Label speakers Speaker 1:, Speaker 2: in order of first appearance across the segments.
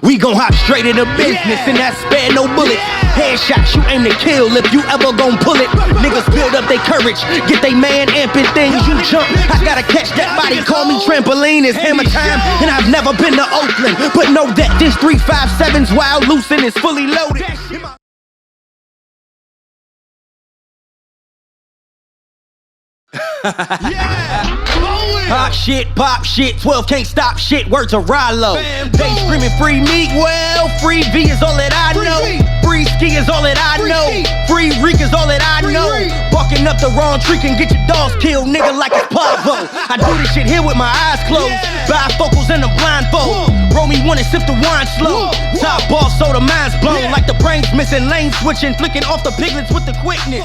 Speaker 1: We gon' hop straight into business and that spare no bullets. Headshots you aim to kill if you ever gon' pull it. Niggas build up their courage, get they man amping things. You jump, I gotta catch that body. Call me trampoline, it's hammer time. And I've never been to Oakland, but know that this 357's wild loose and it's fully loaded. Pop shit, pop shit, 12 can't stop shit, word to Rallo. They screaming free meat, well, free V is all that I know. Free ski is all that I know. Free Reek is all that I know. Bucking up the wrong tree can get your dogs killed, nigga, like it's Pavo. I do this shit here with my eyes closed. Bifocals and a blindfold. Roll me one and sip the wine slow. Top ball so the mind's blown. Like the brain's missing, lane switching, flicking off the piglets with the quickness.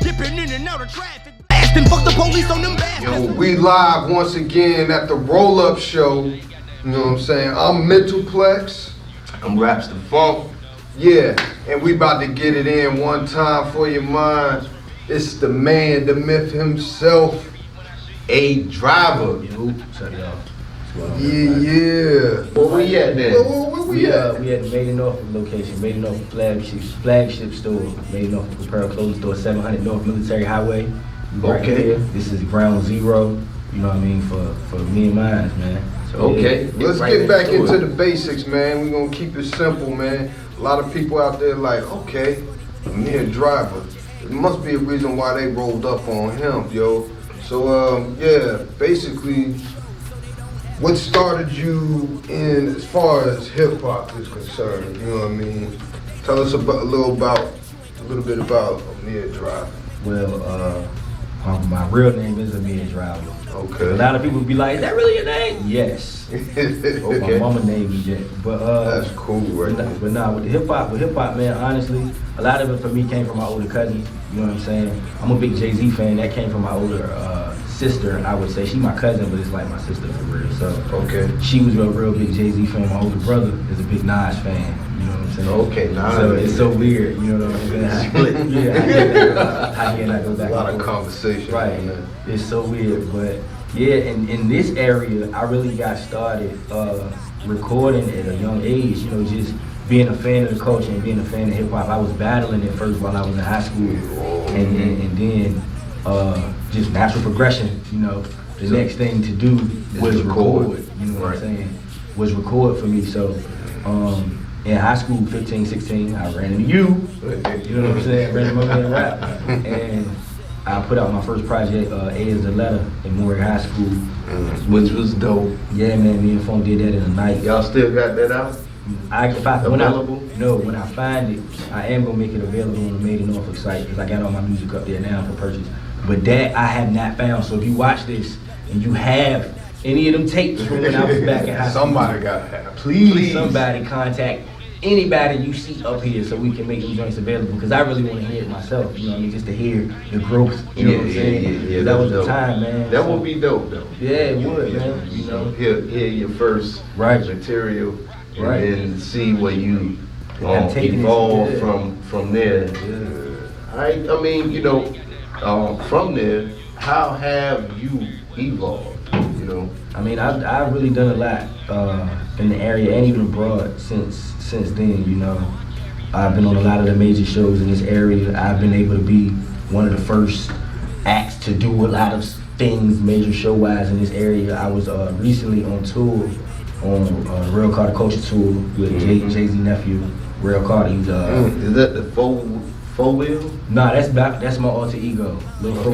Speaker 1: Dipping in and out of traffic. Blasting, fuck the police on them bastards.
Speaker 2: Yo, we live once again at the Roll Up Show. You know what I'm saying? I'm Mentalplex.
Speaker 3: I'm Raps the Funk.
Speaker 2: Yeah, and we about to get it in one time for your mind. It's the man, the myth himself.
Speaker 3: A driver.
Speaker 2: Yeah, yeah.
Speaker 3: Where we at
Speaker 2: Where,
Speaker 3: then?
Speaker 2: where, where we
Speaker 4: We uh
Speaker 2: at?
Speaker 4: we at the Made in Norfolk location, Made in Norfolk flagship flagship store, Made in Norfolk apparel clothing store, 700 North Military Highway. We right
Speaker 3: Okay.
Speaker 4: here. This is ground zero. You know what I mean for for me and mine, man. So,
Speaker 3: Okay.
Speaker 4: yeah,
Speaker 2: Let's
Speaker 4: right
Speaker 2: get back
Speaker 3: into
Speaker 2: into
Speaker 3: it.
Speaker 2: the basics, man. We're gonna keep it simple, man. A lot of people out there like, okay, me Amir driver. It must be a reason why they rolled up on him, yo. So um, yeah, basically, what started you in as far as hip hop is concerned? You know what I mean? Tell us about a little about a little bit about Amir driver.
Speaker 4: Well, uh, um, my real name is Amir Driver.
Speaker 2: Okay.
Speaker 4: A lot of people be like, "Is that really your name?" Yes. Okay. My
Speaker 2: okay.
Speaker 4: mama named me that. But uh,
Speaker 2: That's cool, right
Speaker 4: But nah, but nah, with the hip hop, with hip hop, man, honestly, a lot of it for me came from my older cousin. You know what I'm saying? I'm a big Jay Z fan. That came from my older uh, sister. I would say she's my cousin, but it's like my sister for real. So
Speaker 2: Okay.
Speaker 4: she was a real big Jay Z fan. My older brother is a big Nas fan. You know what I'm saying?
Speaker 3: Okay, Nas.
Speaker 4: So it's so weird. You know what I'm saying? Yeah, I that. I go
Speaker 2: A lot of conversation.
Speaker 4: Right.
Speaker 2: that.
Speaker 4: It's so weird, but yeah, in, in this area, I really got started uh, recording at a young age. You know, just being a fan of the culture and being a fan of hip hop. I was battling it first while I was in high school, and then and then uh, just natural progression. You know, the
Speaker 3: So-
Speaker 4: next thing to do was
Speaker 3: record.
Speaker 4: record. You know what
Speaker 3: Right.
Speaker 4: I'm saying? Was record for me. So. Um, in high school, 15, 16, I ran into you. You know what I'm saying? Ran into my man rap. And I put out my first project, uh, A is the letter, in Maury High School.
Speaker 3: Which was dope.
Speaker 4: Yeah, man, me and Funk did that in the night.
Speaker 3: Y'all still got that out?
Speaker 4: I, if I, when I,
Speaker 3: Available?
Speaker 4: no, when I find it, I am gonna make it available on the Made in Norfolk site because I got all my music up there now for purchase. But that I have not found. So if you watch this and you have any of them tapes from when I was back in high school,
Speaker 2: Somebody got to have.
Speaker 4: please, somebody contact anybody you see up here so we can make them joints available because I really want to hear it myself. You know what I mean? Just to hear the growth. You know what I'm saying? that was the time, man.
Speaker 3: That
Speaker 4: So-
Speaker 3: would be dope though.
Speaker 4: Yeah, it would, man. You know.
Speaker 3: hear, hear your first
Speaker 4: Right.
Speaker 3: material, and
Speaker 4: Right.
Speaker 3: then see where you
Speaker 4: Yeah,
Speaker 3: um,
Speaker 4: it-
Speaker 3: evolve
Speaker 4: yeah.
Speaker 3: from from there. I I mean, you know, um, from there, how have you evolved? You know,
Speaker 4: I mean, I've, I've really done a lot uh, in the area and even abroad since since then. You know, I've been on a lot of the major shows in this area. I've been able to be one of the first acts to do a lot of things major show wise in this area. I was uh, recently on tour on uh, Real Carter Culture Tour with Jay Jay Z nephew, Real Carter. He's uh,
Speaker 3: is that the four four wheel?
Speaker 4: Nah, that's back, that's my alter ego. Little Four.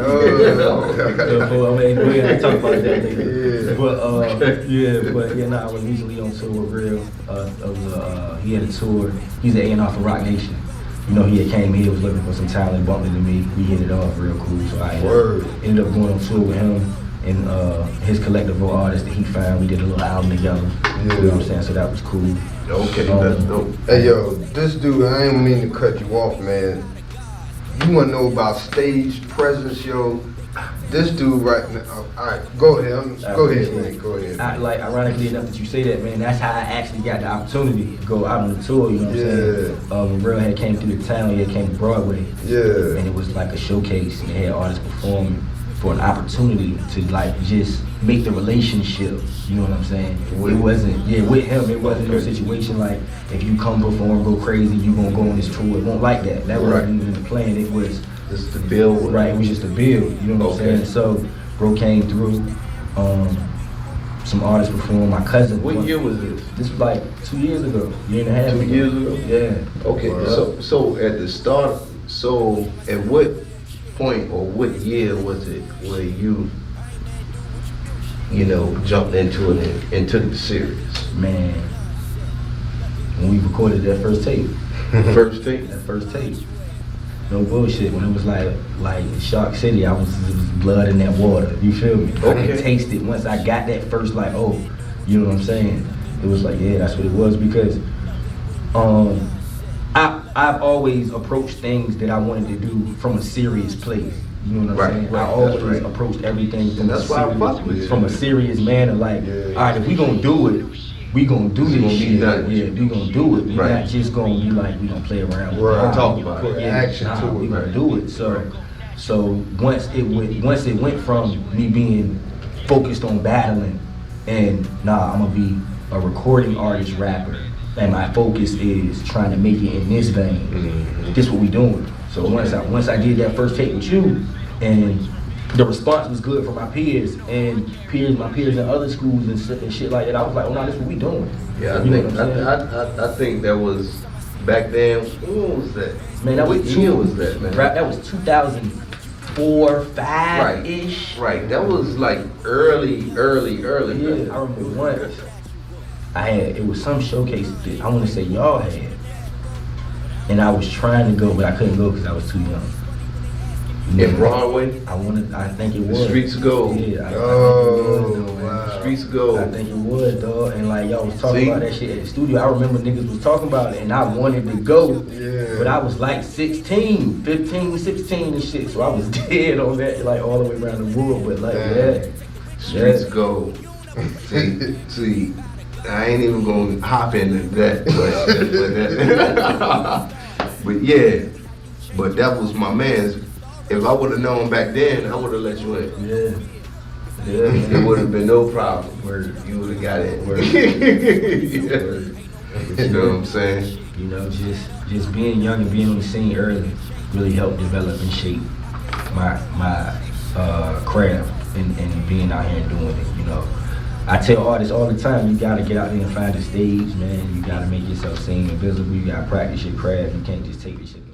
Speaker 2: Oh.
Speaker 4: Four- I mean, we gotta talk about that later.
Speaker 2: Yeah.
Speaker 4: But uh, yeah, but yeah, nah, I was recently on tour with Real. Uh, was, uh, he had a tour. He's an A&R for Roc Nation. You know, he had came here, was looking for some talent, bumped into me. We hit it off real cool. So I ended
Speaker 2: Word.
Speaker 4: up, ended up going on tour with him and uh, his collective of artists that he found. We did a little album together. Yeah. You know what I'm saying? So that was cool.
Speaker 3: Okay,
Speaker 4: Um,
Speaker 3: that's dope.
Speaker 2: Hey yo, this dude, I ain't mean to cut you off, man. You wanna know about stage presence, yo? This dude right now. All right, go ahead. I'm, go ahead, man. Go ahead.
Speaker 4: I, like ironically enough that you say that, man. That's how I actually got the opportunity to go out on the tour. You know what I'm saying?
Speaker 2: Yeah.
Speaker 4: Uh, Real had came through the town, he had came to Broadway,
Speaker 2: Yeah.
Speaker 4: and it was like a showcase. And they had artists performing, for an opportunity to like just make the relationship. You know what I'm saying? It wasn't yeah with him. It wasn't no situation like if you come perform, go crazy, you gonna go on this tour. It won't like that. That wasn't even the plan. It was
Speaker 3: just the build.
Speaker 4: right. It was just a build. You know what
Speaker 3: Okay.
Speaker 4: I'm saying? So bro came through. Um, some artists performed. My cousin.
Speaker 3: What year was this?
Speaker 4: This was like two years ago, year and a half
Speaker 3: Two
Speaker 4: ago.
Speaker 3: years ago?
Speaker 4: Yeah.
Speaker 3: Okay,
Speaker 2: Wow.
Speaker 3: so so at the start, so at what point or what year was it where you, you know, jumped into it and, and took it serious?
Speaker 4: Man, when we recorded that first tape,
Speaker 3: First tape?
Speaker 4: that first tape, no bullshit. When it was like like Shark City, I was, it was blood in that water. You feel me? I
Speaker 3: Okay.
Speaker 4: could taste it once I got that first like oh, you know what I'm saying? It was like yeah, that's what it was because um I I've always approached things that I wanted to do from a serious place. You know what I'm
Speaker 3: Right,
Speaker 4: saying?
Speaker 3: right,
Speaker 4: I always
Speaker 3: right.
Speaker 4: approached everything from
Speaker 3: And
Speaker 4: a
Speaker 3: why
Speaker 4: serious,
Speaker 3: fuck with
Speaker 4: from a serious manner. Like,
Speaker 2: Yeah.
Speaker 4: all right, if we gonna do it, we gonna do
Speaker 3: It's
Speaker 4: this
Speaker 3: gonna
Speaker 4: shit.
Speaker 3: done.
Speaker 4: Yeah, we gonna do it. We
Speaker 3: Right.
Speaker 4: not just gonna be like we gonna play around. with
Speaker 2: Right.
Speaker 4: it.
Speaker 3: Talk about it.
Speaker 2: Put action to it,
Speaker 4: We gonna
Speaker 3: right.
Speaker 4: do it. So, so once it went, once it went from me being focused on battling, and nah, I'm gonna be a recording artist rapper, and my focus is trying to make it in this vein.
Speaker 3: Mhm.
Speaker 4: This what we doing. So once I once I did that first tape with you, and the response was good from my peers and peers, my peers in other schools and, shit- and shit like that. I was like, oh no, this what we doing.
Speaker 3: Yeah, I
Speaker 4: You
Speaker 3: think? I, I, I, I think that was back then. What was that?
Speaker 4: Man, that was
Speaker 3: what
Speaker 4: two,
Speaker 3: year was that, man?
Speaker 4: Right, that was 2004, five ish.
Speaker 3: Right, that was like early, early, early.
Speaker 4: Yeah, I remember once. I had it was some showcase that I want to say y'all had, and I was trying to go, but I couldn't go because I was too young.
Speaker 3: In Broadway,
Speaker 4: I wanted. I think it
Speaker 3: The
Speaker 4: was.
Speaker 3: Streets of Gold.
Speaker 4: Yeah. I, I think it
Speaker 2: Oh,
Speaker 4: was, though,
Speaker 2: wow.
Speaker 3: Streets of Gold.
Speaker 4: I think it was, dog. And like y'all was talking
Speaker 3: See?
Speaker 4: about that shit at the studio. I remember niggas was talking about it and I wanted to go.
Speaker 2: Yeah.
Speaker 4: But I was like 16, 15, 16 and shit. So I was dead on that, like all the way around the world. But like,
Speaker 2: Damn.
Speaker 4: yeah.
Speaker 3: Streets
Speaker 4: Yeah.
Speaker 3: Gold. See, see, I ain't even gonna hop into that but, that, but yeah, but that was my man's. If I would have known back then, I would have let you in.
Speaker 4: Yeah. Yeah,
Speaker 3: It would have been no problem.
Speaker 4: Word.
Speaker 3: You would have got it.
Speaker 4: Word.
Speaker 3: Yeah. You know what I'm saying?
Speaker 4: You know, just just being young and being on the scene early really helped develop and shape my my uh, craft and, and being out here and doing it. You know, I tell artists all the time, you gotta get out there and find a stage, man. You gotta make yourself seen and visible. You gotta practice your craft. You can't just take this shit